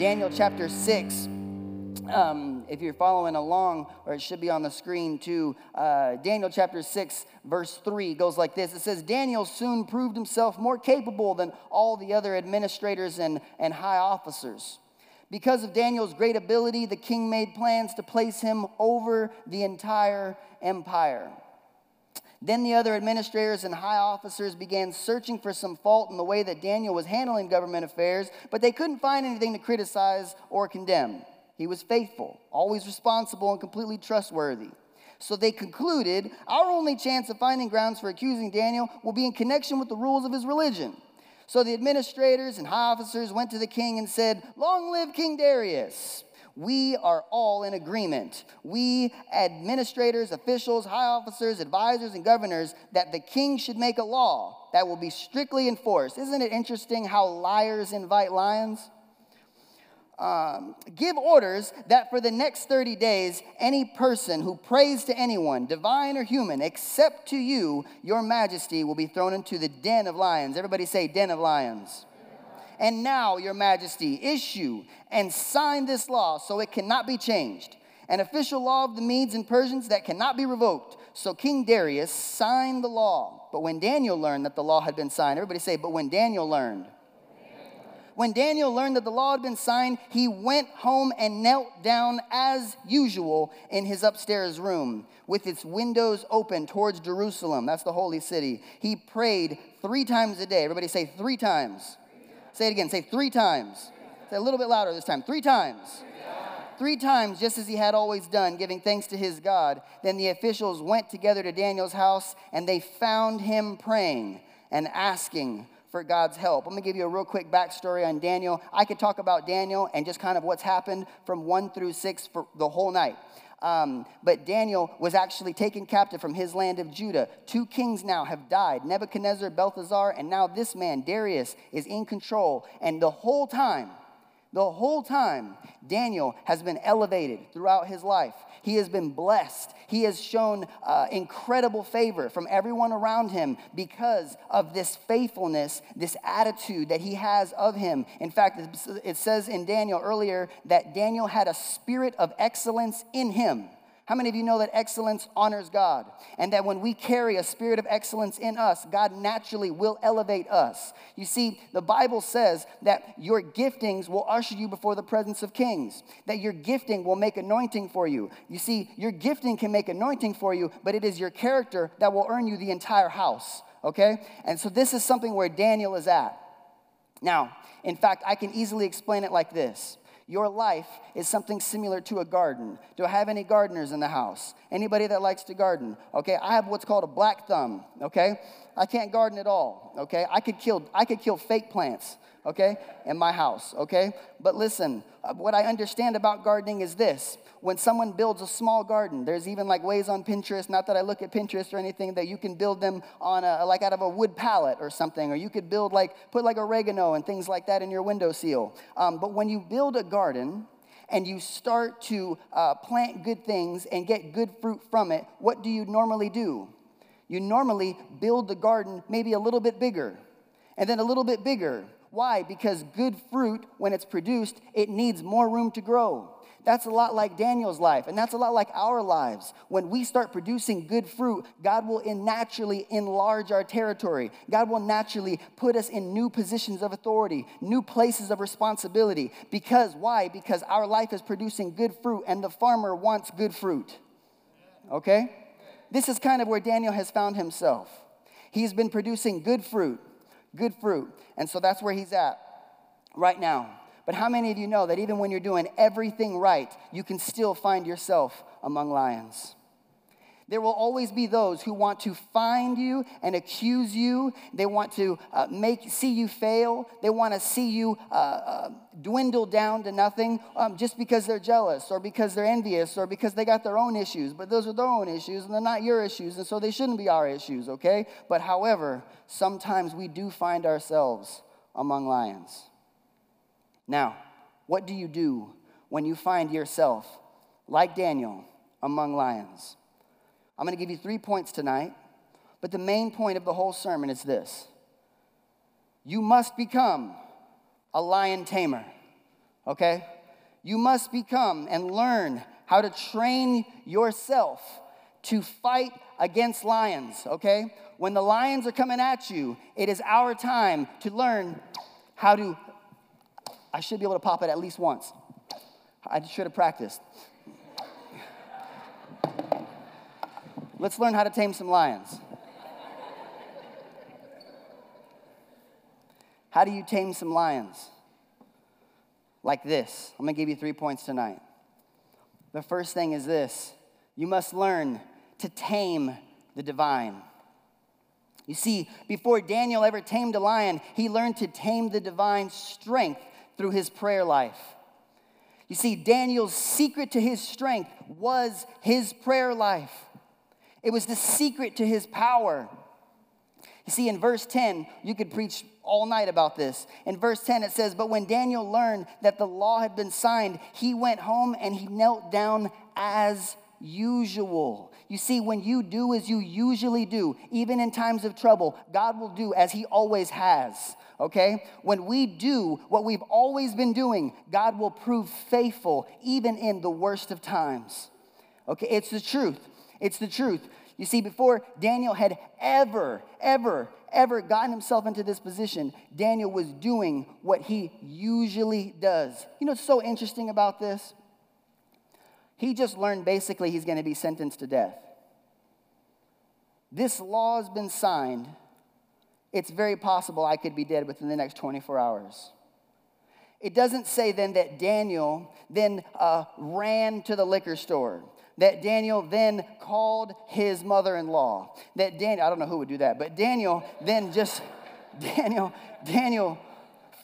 Daniel chapter 6. Um, if you're following along, or it should be on the screen too, uh, Daniel chapter 6, verse 3 goes like this It says, Daniel soon proved himself more capable than all the other administrators and, and high officers. Because of Daniel's great ability, the king made plans to place him over the entire empire. Then the other administrators and high officers began searching for some fault in the way that Daniel was handling government affairs, but they couldn't find anything to criticize or condemn. He was faithful, always responsible, and completely trustworthy. So they concluded our only chance of finding grounds for accusing Daniel will be in connection with the rules of his religion. So the administrators and high officers went to the king and said, Long live King Darius! We are all in agreement. We, administrators, officials, high officers, advisors, and governors, that the king should make a law that will be strictly enforced. Isn't it interesting how liars invite lions? um, give orders that for the next 30 days, any person who prays to anyone, divine or human, except to you, your majesty, will be thrown into the den of lions. Everybody say, den of lions. And now, your majesty, issue and sign this law so it cannot be changed. An official law of the Medes and Persians that cannot be revoked. So King Darius signed the law. But when Daniel learned that the law had been signed, everybody say, but when Daniel learned when Daniel learned that the law had been signed, he went home and knelt down as usual in his upstairs room with its windows open towards Jerusalem. That's the holy city. He prayed three times a day. Everybody say three times. Say it again. Say three times. Say a little bit louder this time. Three times. Three times, just as he had always done, giving thanks to his God. Then the officials went together to Daniel's house and they found him praying and asking for God's help. I'm gonna give you a real quick backstory on Daniel. I could talk about Daniel and just kind of what's happened from one through six for the whole night. Um, but Daniel was actually taken captive from his land of Judah. Two kings now have died Nebuchadnezzar, Belteshazzar, and now this man, Darius, is in control. And the whole time, the whole time, Daniel has been elevated throughout his life. He has been blessed. He has shown uh, incredible favor from everyone around him because of this faithfulness, this attitude that he has of him. In fact, it says in Daniel earlier that Daniel had a spirit of excellence in him. How many of you know that excellence honors God? And that when we carry a spirit of excellence in us, God naturally will elevate us. You see, the Bible says that your giftings will usher you before the presence of kings, that your gifting will make anointing for you. You see, your gifting can make anointing for you, but it is your character that will earn you the entire house, okay? And so this is something where Daniel is at. Now, in fact, I can easily explain it like this your life is something similar to a garden. Do I have any gardeners in the house? Anybody that likes to garden? Okay, I have what's called a black thumb, okay? I can't garden at all, okay? I could kill I could kill fake plants, okay, in my house, okay? But listen, uh, what I understand about gardening is this when someone builds a small garden, there's even like ways on Pinterest, not that I look at Pinterest or anything, that you can build them on a, like out of a wood pallet or something, or you could build like, put like oregano and things like that in your window seal. Um, but when you build a garden, and you start to uh, plant good things and get good fruit from it, what do you normally do? You normally build the garden maybe a little bit bigger, and then a little bit bigger. Why? Because good fruit, when it's produced, it needs more room to grow. That's a lot like Daniel's life, and that's a lot like our lives. When we start producing good fruit, God will naturally enlarge our territory. God will naturally put us in new positions of authority, new places of responsibility. Because why? Because our life is producing good fruit, and the farmer wants good fruit. Okay? This is kind of where Daniel has found himself. He's been producing good fruit, good fruit. And so that's where he's at right now. But how many of you know that even when you're doing everything right, you can still find yourself among lions? There will always be those who want to find you and accuse you. They want to uh, make see you fail. They want to see you uh, uh, dwindle down to nothing um, just because they're jealous or because they're envious or because they got their own issues. But those are their own issues and they're not your issues, and so they shouldn't be our issues. Okay? But however, sometimes we do find ourselves among lions. Now, what do you do when you find yourself, like Daniel, among lions? I'm going to give you three points tonight, but the main point of the whole sermon is this you must become a lion tamer. okay? You must become and learn how to train yourself to fight against lions, okay? When the lions are coming at you, it is our time to learn how to. I should be able to pop it at least once. I should have practiced. Let's learn how to tame some lions. How do you tame some lions? Like this. I'm gonna give you three points tonight. The first thing is this you must learn to tame the divine. You see, before Daniel ever tamed a lion, he learned to tame the divine strength through his prayer life. You see, Daniel's secret to his strength was his prayer life. It was the secret to his power. You see, in verse 10, you could preach all night about this. In verse 10, it says, But when Daniel learned that the law had been signed, he went home and he knelt down as usual. You see, when you do as you usually do, even in times of trouble, God will do as He always has. Okay? When we do what we've always been doing, God will prove faithful even in the worst of times. Okay? It's the truth. It's the truth. You see, before Daniel had ever, ever, ever gotten himself into this position, Daniel was doing what he usually does. You know what's so interesting about this? He just learned basically he's going to be sentenced to death. This law has been signed. It's very possible I could be dead within the next 24 hours. It doesn't say then that Daniel then uh, ran to the liquor store, that Daniel then called his mother in law, that Daniel, I don't know who would do that, but Daniel then just, Daniel, Daniel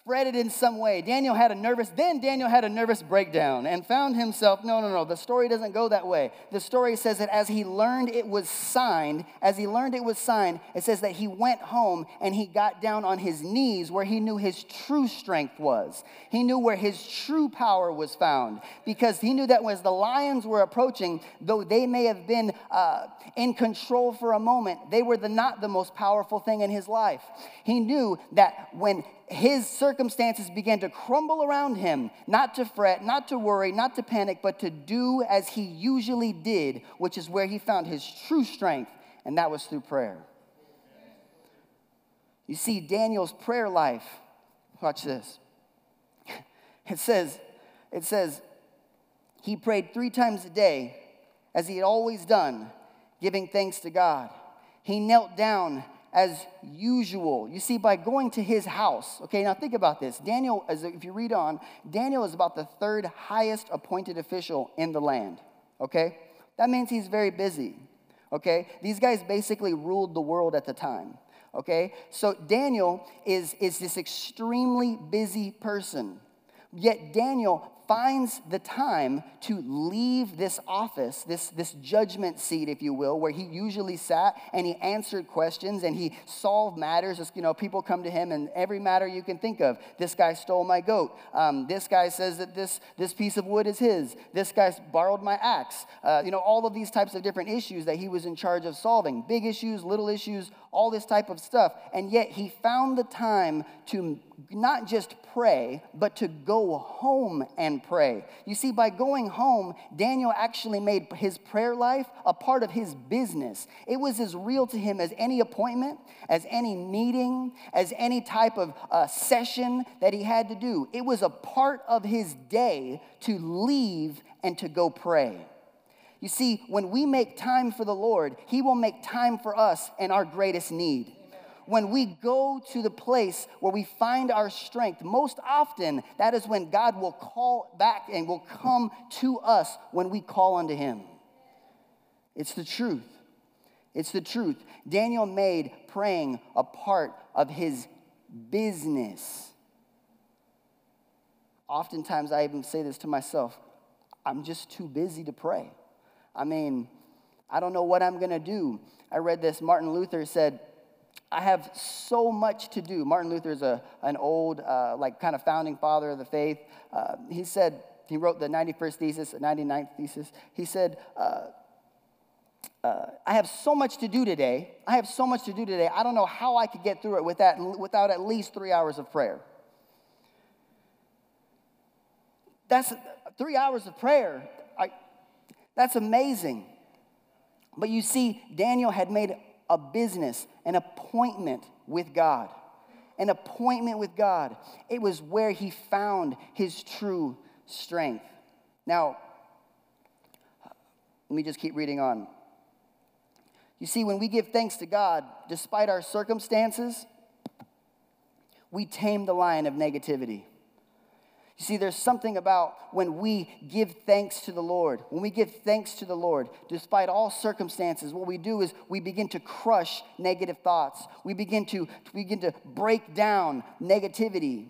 fretted in some way. Daniel had a nervous, then Daniel had a nervous breakdown and found himself, no, no, no, the story doesn't go that way. The story says that as he learned it was signed, as he learned it was signed, it says that he went home and he got down on his knees where he knew his true strength was. He knew where his true power was found because he knew that as the lions were approaching, though they may have been uh, in control for a moment, they were the, not the most powerful thing in his life. He knew that when his circumstances began to crumble around him, not to fret, not to worry, not to panic, but to do as he usually did, which is where he found his true strength, and that was through prayer. You see, Daniel's prayer life, watch this. It says, it says, he prayed three times a day, as he had always done, giving thanks to God. He knelt down as usual. You see, by going to his house, okay, now think about this. Daniel, as if you read on, Daniel is about the third highest appointed official in the land, okay? That means he's very busy, okay? These guys basically ruled the world at the time, okay? So Daniel is, is this extremely busy person. Yet Daniel finds the time to leave this office, this, this judgment seat, if you will, where he usually sat and he answered questions and he solved matters. You know, people come to him and every matter you can think of. This guy stole my goat. Um, this guy says that this, this piece of wood is his. This guy borrowed my axe. Uh, you know, all of these types of different issues that he was in charge of solving. Big issues, little issues, all this type of stuff. And yet he found the time to not just pray, but to go home and pray. You see, by going home, Daniel actually made his prayer life a part of his business. It was as real to him as any appointment, as any meeting, as any type of uh, session that he had to do. It was a part of his day to leave and to go pray. You see, when we make time for the Lord, He will make time for us in our greatest need when we go to the place where we find our strength, most often that is when God will call back and will come to us when we call unto Him. It's the truth. It's the truth. Daniel made praying a part of his business. Oftentimes, I even say this to myself I'm just too busy to pray. I mean, I don't know what I'm gonna do. I read this. Martin Luther said, I have so much to do. Martin Luther is a, an old, uh, like, kind of founding father of the faith. Uh, he said, he wrote the 91st thesis, the 99th thesis. He said, uh, uh, I have so much to do today. I have so much to do today. I don't know how I could get through it with that, without at least three hours of prayer. That's three hours of prayer. I, that's amazing. But you see, Daniel had made a business, an appointment with God. An appointment with God. It was where he found his true strength. Now, let me just keep reading on. You see, when we give thanks to God, despite our circumstances, we tame the lion of negativity. You see, there's something about when we give thanks to the Lord, when we give thanks to the Lord, despite all circumstances, what we do is we begin to crush negative thoughts. We begin to, begin to break down negativity.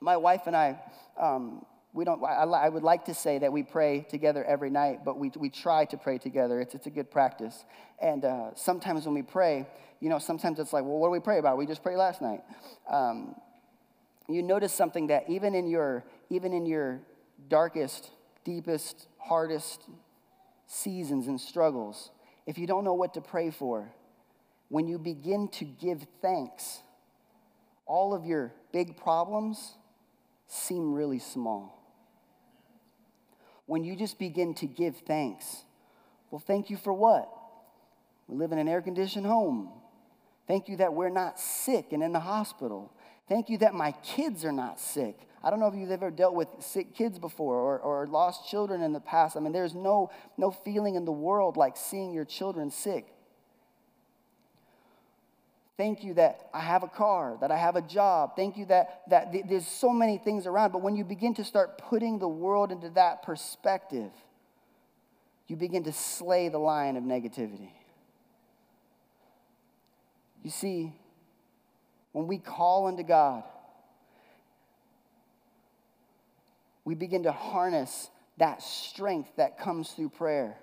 My wife and I, um, we don't, I, I, would like to say that we pray together every night, but we, we try to pray together. It's, it's a good practice. And uh, sometimes when we pray, you know, sometimes it's like, well, what do we pray about? We just prayed last night. Um, you notice something that even in your even in your darkest deepest hardest seasons and struggles if you don't know what to pray for when you begin to give thanks all of your big problems seem really small. When you just begin to give thanks well thank you for what? We live in an air conditioned home. Thank you that we're not sick and in the hospital Thank you that my kids are not sick. I don't know if you've ever dealt with sick kids before or, or lost children in the past. I mean, there's no, no feeling in the world like seeing your children sick. Thank you that I have a car, that I have a job. Thank you that, that th- there's so many things around. But when you begin to start putting the world into that perspective, you begin to slay the lion of negativity. You see, when we call unto God, we begin to harness that strength that comes through prayer.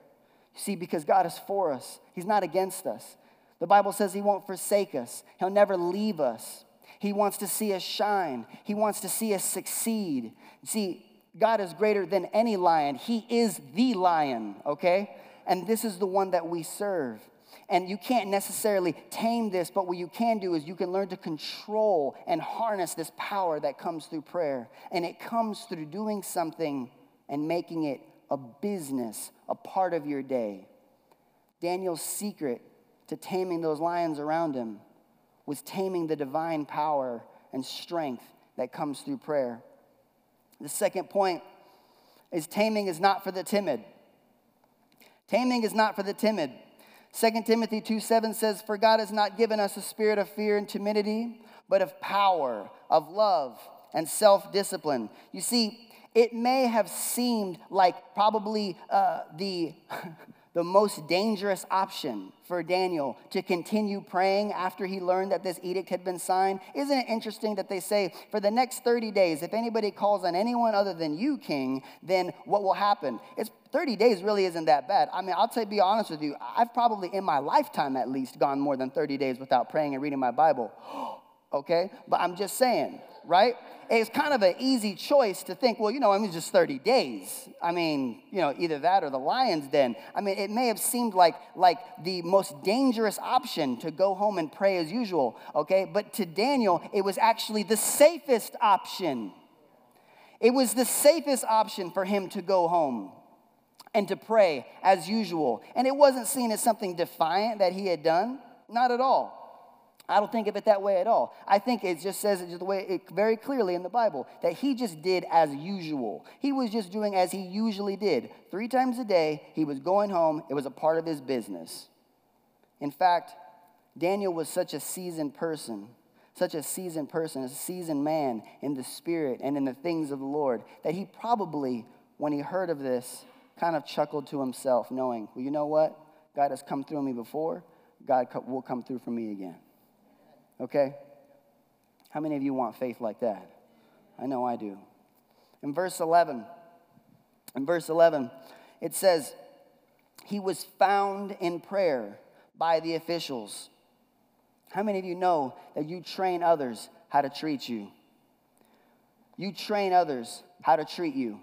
You see, because God is for us, He's not against us. The Bible says He won't forsake us, He'll never leave us. He wants to see us shine, He wants to see us succeed. See, God is greater than any lion, He is the lion, okay? And this is the one that we serve. And you can't necessarily tame this, but what you can do is you can learn to control and harness this power that comes through prayer. And it comes through doing something and making it a business, a part of your day. Daniel's secret to taming those lions around him was taming the divine power and strength that comes through prayer. The second point is taming is not for the timid. Taming is not for the timid. 2 Timothy 2 7 says, For God has not given us a spirit of fear and timidity, but of power, of love, and self discipline. You see, it may have seemed like probably uh, the the most dangerous option for Daniel to continue praying after he learned that this edict had been signed. Isn't it interesting that they say, for the next 30 days, if anybody calls on anyone other than you, king, then what will happen? It's 30 days really isn't that bad. I mean, I'll tell be honest with you, I've probably in my lifetime at least gone more than 30 days without praying and reading my Bible. Okay? But I'm just saying, right? It's kind of an easy choice to think, well, you know, I mean, just 30 days. I mean, you know, either that or the lion's den. I mean, it may have seemed like, like the most dangerous option to go home and pray as usual, okay? But to Daniel, it was actually the safest option. It was the safest option for him to go home and to pray as usual. And it wasn't seen as something defiant that he had done, not at all. I don't think of it that way at all. I think it just says it just the way it very clearly in the Bible that he just did as usual. He was just doing as he usually did. Three times a day, he was going home. It was a part of his business. In fact, Daniel was such a seasoned person, such a seasoned person, a seasoned man in the spirit and in the things of the Lord, that he probably, when he heard of this, kind of chuckled to himself, knowing, well, you know what? God has come through me before. God will come through for me again. Okay? How many of you want faith like that? I know I do. In verse 11, in verse 11, it says, He was found in prayer by the officials. How many of you know that you train others how to treat you? You train others how to treat you.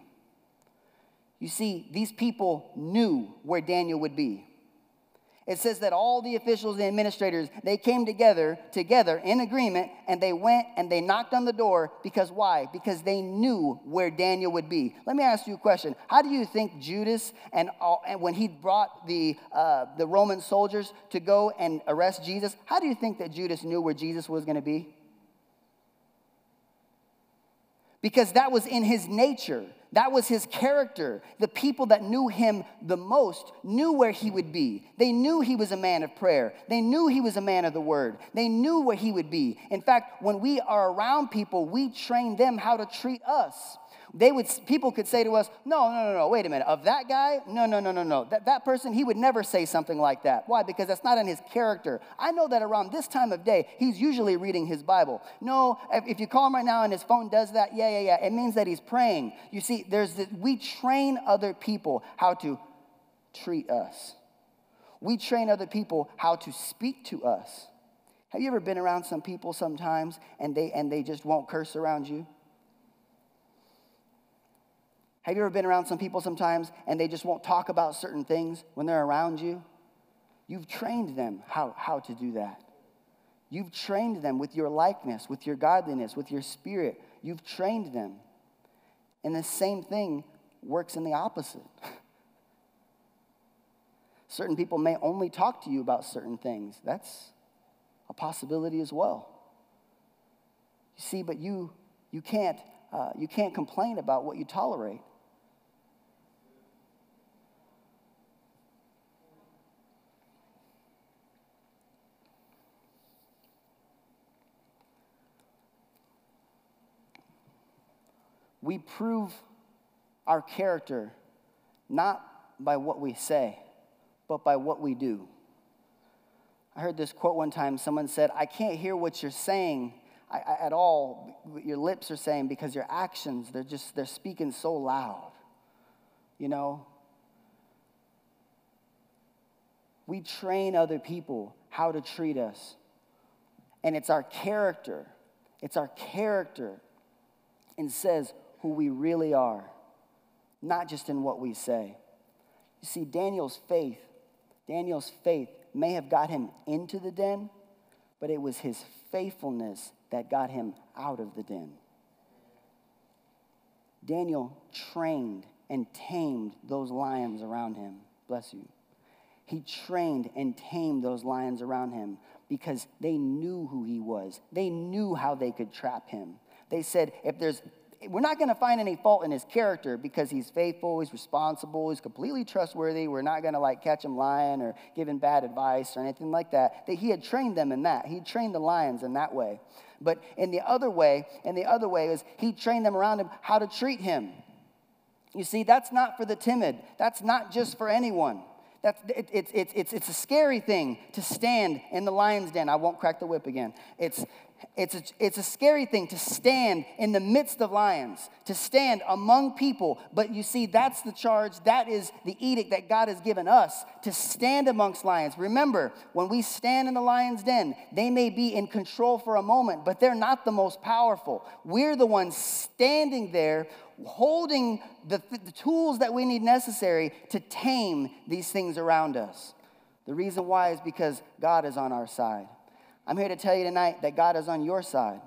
You see, these people knew where Daniel would be. It says that all the officials and administrators they came together together in agreement and they went and they knocked on the door because why? Because they knew where daniel would be. Let me ask you a question. How do you think judas and, all, and when he brought the, uh, the roman soldiers to go and arrest jesus how do you think that judas knew where jesus was going to be? Because that was in his nature that was his character. The people that knew him the most knew where he would be. They knew he was a man of prayer. They knew he was a man of the word. They knew where he would be. In fact, when we are around people, we train them how to treat us they would people could say to us no no no no wait a minute. Of that guy? No no no no no. That, that person he would never say something like that. Why? Because that's not in his character. I know that around this time of day he's usually reading his bible. No if, you call him right now and his phone does that yeah yeah yeah it means that he's praying. You see there's the, we train other people how to treat us. We train other people how to speak to us. Have you ever been around some people sometimes and they and they just won't curse around you have you ever been around some people sometimes and they just won't talk about certain things when they're around you? You've trained them how, how to do that. You've trained them with your likeness, with your godliness, with your spirit. You've trained them. And the same thing works in the opposite. certain people may only talk to you about certain things. That's a possibility as well. You see, but you, you, can't, uh, you can't complain about what you tolerate. We prove our character not by what we say, but by what we do. I heard this quote one time. Someone said, I can't hear what you're saying at all, what your lips are saying, because your actions, they're just, they're speaking so loud. You know? We train other people how to treat us. And it's our character. It's our character. And says, who we really are, not just in what we say. You see, Daniel's faith, Daniel's faith may have got him into the den, but it was his faithfulness that got him out of the den. Daniel trained and tamed those lions around him. Bless you. He trained and tamed those lions around him because they knew who he was. They knew how they could trap him. They said, if there's we're not going to find any fault in his character because he's faithful, he's responsible, he's completely trustworthy. We're not going to like catch him lying or giving bad advice or anything like that. That he had trained them in that. He trained the lions in that way. But in the other way, in the other way is he trained them around him how to treat him. You see, that's not for the timid. That's not just for anyone. That's, it, it, it, it's, it's a scary thing to stand in the lion's den. I won't crack the whip again. It's, it's a, it's a scary thing to stand in the midst of lions, to stand among people. But you see, that's the charge, that is the edict that God has given us to stand amongst lions. Remember, when we stand in the lion's den, they may be in control for a moment, but they're not the most powerful. We're the ones standing there holding the, the tools that we need necessary to tame these things around us. The reason why is because God is on our side. I'm here to tell you tonight that God is on your side.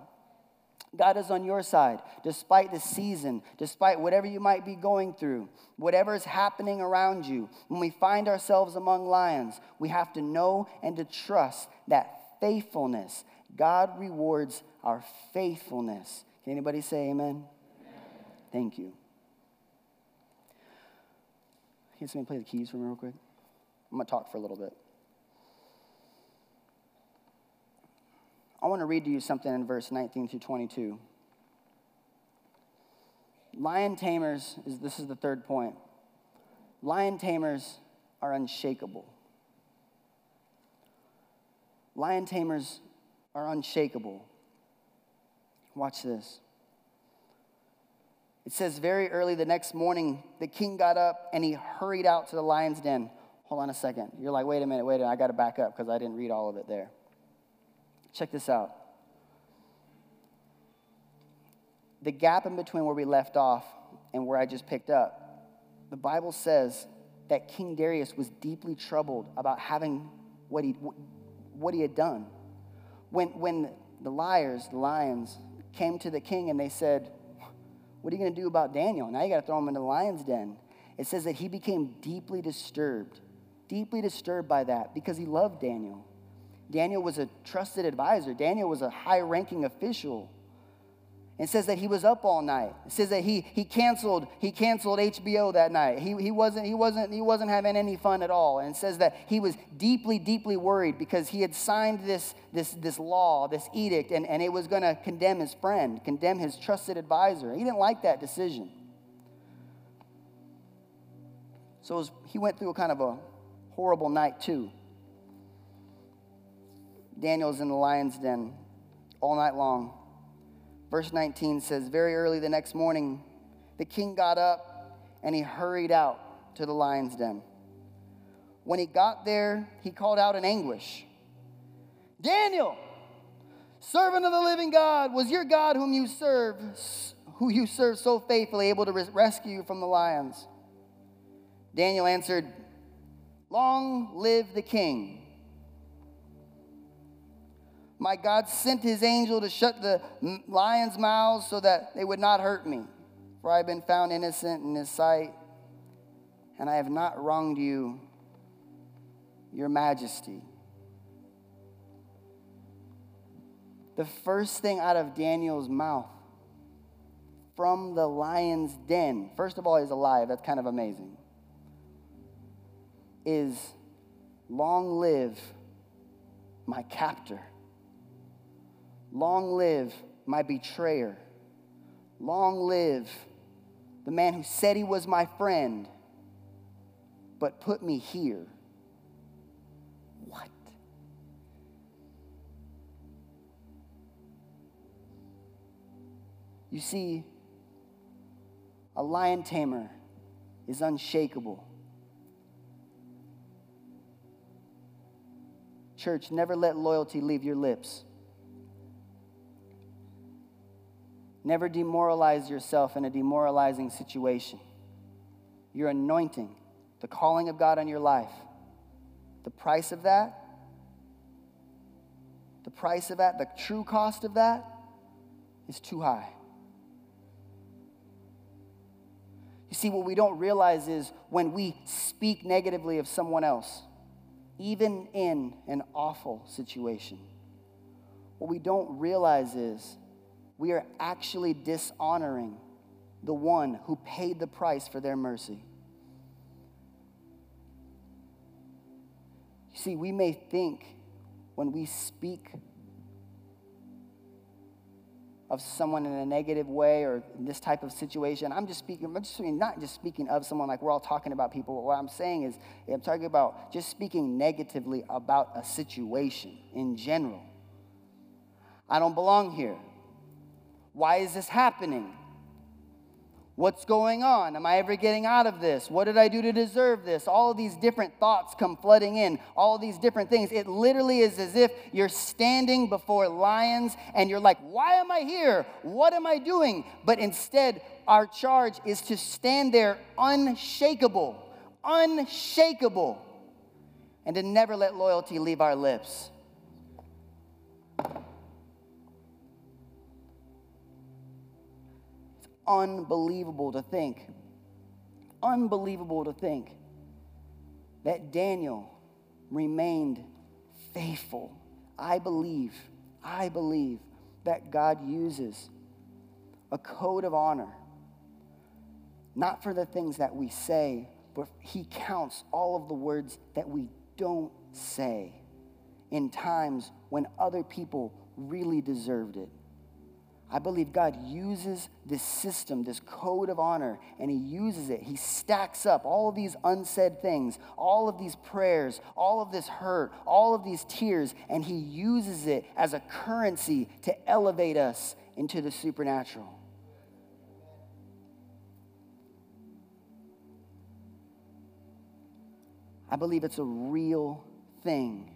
God is on your side, despite the season, despite whatever you might be going through, whatever is happening around you. When we find ourselves among lions, we have to know and to trust that faithfulness. God rewards our faithfulness. Can anybody say amen? amen. Thank you. Can somebody play the keys for me real quick? I'm going to talk for a little bit. I want to read to you something in verse 19 through 22. Lion tamers, is, this is the third point. Lion tamers are unshakable. Lion tamers are unshakable. Watch this. It says, very early the next morning, the king got up and he hurried out to the lion's den. Hold on a second. You're like, wait a minute, wait a minute. I got to back up because I didn't read all of it there. Check this out. The gap in between where we left off and where I just picked up, the Bible says that King Darius was deeply troubled about having what he, what he had done. When, when the liars, the lions, came to the king and they said, What are you going to do about Daniel? Now you got to throw him into the lion's den. It says that he became deeply disturbed, deeply disturbed by that because he loved Daniel. Daniel was a trusted advisor, Daniel was a high ranking official. It says that he was up all night. It says that he, he canceled he canceled HBO that night. He, he, wasn't, he, wasn't, he wasn't having any fun at all. And it says that he was deeply, deeply worried because he had signed this, this, this law, this edict, and, and it was going to condemn his friend, condemn his trusted advisor. He didn't like that decision. So was, he went through a kind of a horrible night, too. Daniel's in the lion's den all night long. Verse 19 says, Very early the next morning, the king got up and he hurried out to the lion's den. When he got there, he called out in anguish Daniel, servant of the living God, was your God whom you serve, who you serve so faithfully, able to rescue you from the lions? Daniel answered, Long live the king. My God sent his angel to shut the lions' mouths so that they would not hurt me. For I have been found innocent in his sight, and I have not wronged you, your majesty. The first thing out of Daniel's mouth from the lion's den, first of all, he's alive. That's kind of amazing. Is long live my captor. Long live my betrayer. Long live the man who said he was my friend, but put me here. What? You see, a lion tamer is unshakable. Church, never let loyalty leave your lips. Never demoralize yourself in a demoralizing situation. Your anointing, the calling of God on your life, the price of that, the price of that, the true cost of that is too high. You see, what we don't realize is when we speak negatively of someone else, even in an awful situation, what we don't realize is we are actually dishonoring the one who paid the price for their mercy. You see, we may think when we speak of someone in a negative way or this type of situation. I'm just speaking, I'm just not just speaking of someone like we're all talking about people. What I'm saying is, I'm talking about just speaking negatively about a situation in general. I don't belong here. Why is this happening? What's going on? Am I ever getting out of this? What did I do to deserve this? All these different thoughts come flooding in, all these different things. It literally is as if you're standing before lions and you're like, Why am I here? What am I doing? But instead, our charge is to stand there unshakable, unshakable, and to never let loyalty leave our lips. Unbelievable to think, unbelievable to think that Daniel remained faithful. I believe, I believe that God uses a code of honor, not for the things that we say, but He counts all of the words that we don't say in times when other people really deserved it. I believe God uses this system, this code of honor, and He uses it. He stacks up all of these unsaid things, all of these prayers, all of this hurt, all of these tears, and He uses it as a currency to elevate us into the supernatural. I believe it's a real thing.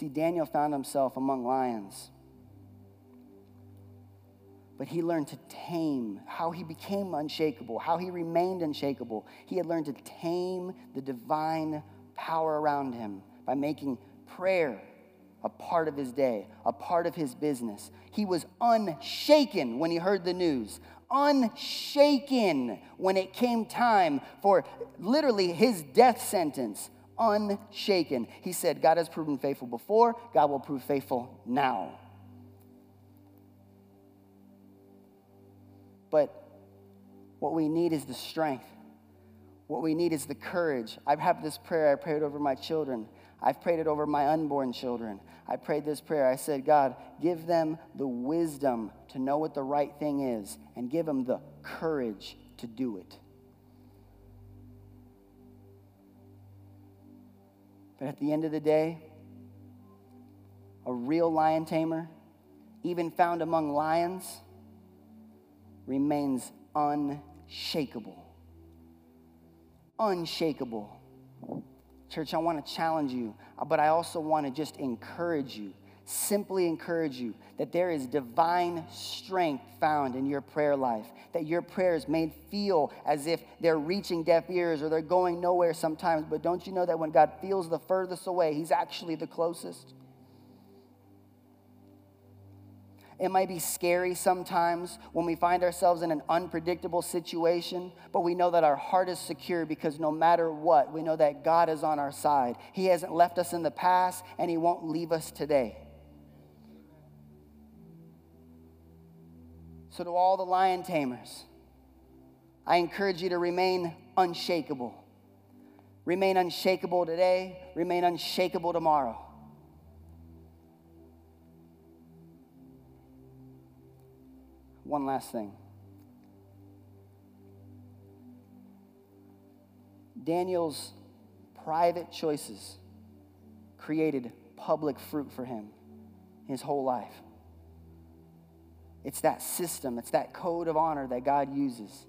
See, Daniel found himself among lions. but he learned to tame how he became unshakable, how he remained unshakable. He had learned to tame the divine power around him by making prayer a part of his day, a part of his business. He was unshaken when he heard the news, unshaken when it came time for literally his death sentence. Unshaken. He said, God has proven faithful before, God will prove faithful now. But what we need is the strength. What we need is the courage. I've had this prayer I prayed over my children. I've prayed it over my unborn children. I prayed this prayer. I said, God, give them the wisdom to know what the right thing is and give them the courage to do it. But at the end of the day, a real lion tamer, even found among lions, remains unshakable. Unshakable. Church, I want to challenge you, but I also want to just encourage you, simply encourage you that there is divine strength found in your prayer life, that your prayers may feel as if they're reaching deaf ears or they're going nowhere sometimes. But don't you know that when God feels the furthest away, He's actually the closest? It might be scary sometimes when we find ourselves in an unpredictable situation, but we know that our heart is secure because no matter what, we know that God is on our side. He hasn't left us in the past and He won't leave us today. So, to all the lion tamers, I encourage you to remain unshakable. Remain unshakable today, remain unshakable tomorrow. One last thing. Daniel's private choices created public fruit for him his whole life. It's that system, it's that code of honor that God uses.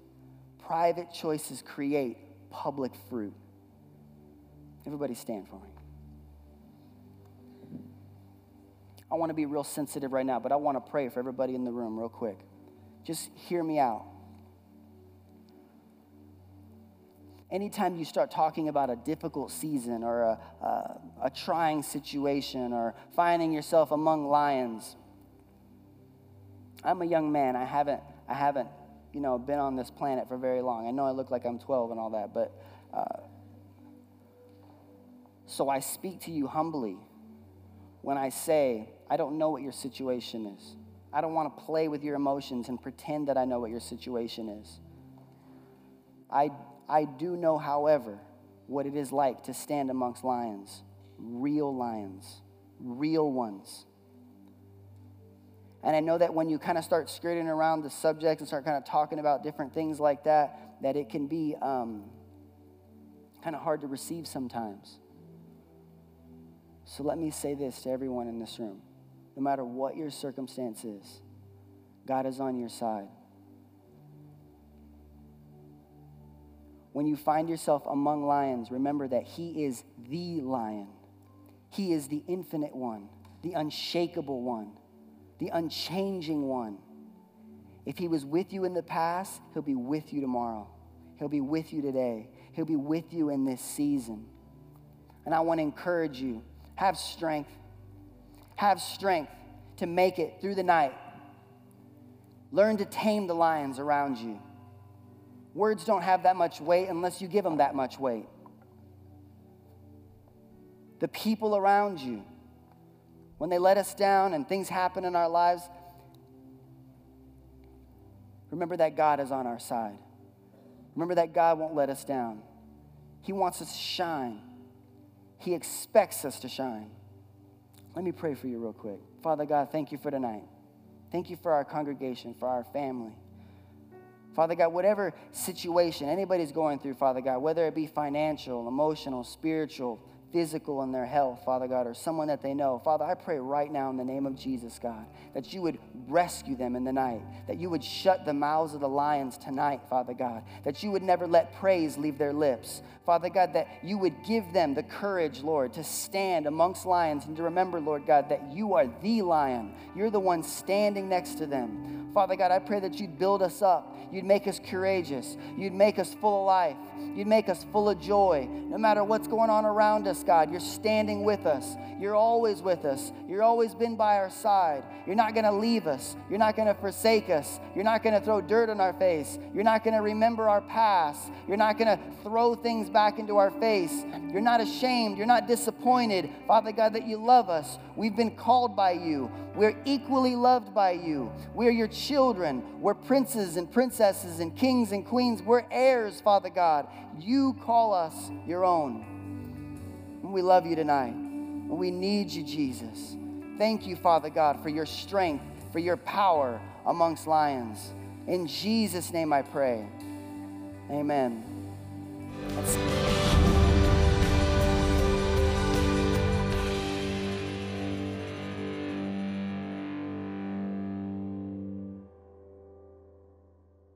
Private choices create public fruit. Everybody stand for me. I want to be real sensitive right now, but I want to pray for everybody in the room real quick. Just hear me out. Anytime you start talking about a difficult season or a, a, a trying situation or finding yourself among lions, I'm a young man. I haven't, I haven't, you know, been on this planet for very long. I know I look like I'm 12 and all that, but uh, so I speak to you humbly when I say I don't know what your situation is. I don't want to play with your emotions and pretend that I know what your situation is. I, I do know, however, what it is like to stand amongst lions, real lions, real ones. And I know that when you kind of start skirting around the subject and start kind of talking about different things like that, that it can be um, kind of hard to receive sometimes. So let me say this to everyone in this room no matter what your circumstance is, God is on your side. When you find yourself among lions, remember that He is the lion. He is the infinite one, the unshakable one, the unchanging one. If He was with you in the past, He'll be with you tomorrow. He'll be with you today. He'll be with you in this season. And I want to encourage you have strength have strength to make it through the night. Learn to tame the lions around you. Words don't have that much weight unless you give them that much weight. The people around you, when they let us down and things happen in our lives, remember that God is on our side. Remember that God won't let us down. He wants us to shine, He expects us to shine. Let me pray for you real quick. Father God, thank you for tonight. Thank you for our congregation, for our family. Father God, whatever situation anybody's going through, Father God, whether it be financial, emotional, spiritual, physical in their health, Father God, or someone that they know. Father, I pray right now in the name of Jesus, God, that you would rescue them in the night, that you would shut the mouths of the lions tonight, Father God, that you would never let praise leave their lips. Father God, that you would give them the courage, Lord, to stand amongst lions and to remember, Lord God, that you are the lion. You're the one standing next to them. Father God, I pray that you'd build us up. You'd make us courageous. You'd make us full of life. You'd make us full of joy. No matter what's going on around us, God, you're standing with us. You're always with us. You're always been by our side. You're not going to leave us. You're not going to forsake us. You're not going to throw dirt on our face. You're not going to remember our past. You're not going to throw things back into our face. You're not ashamed. You're not disappointed, Father God, that you love us. We've been called by you. We're equally loved by you. We're your children. We're princes and princesses and kings and queens. We're heirs, Father God. You call us your own. And we love you tonight. And we need you, Jesus. Thank you, Father God, for your strength, for your power amongst lions. In Jesus' name I pray. Amen. That's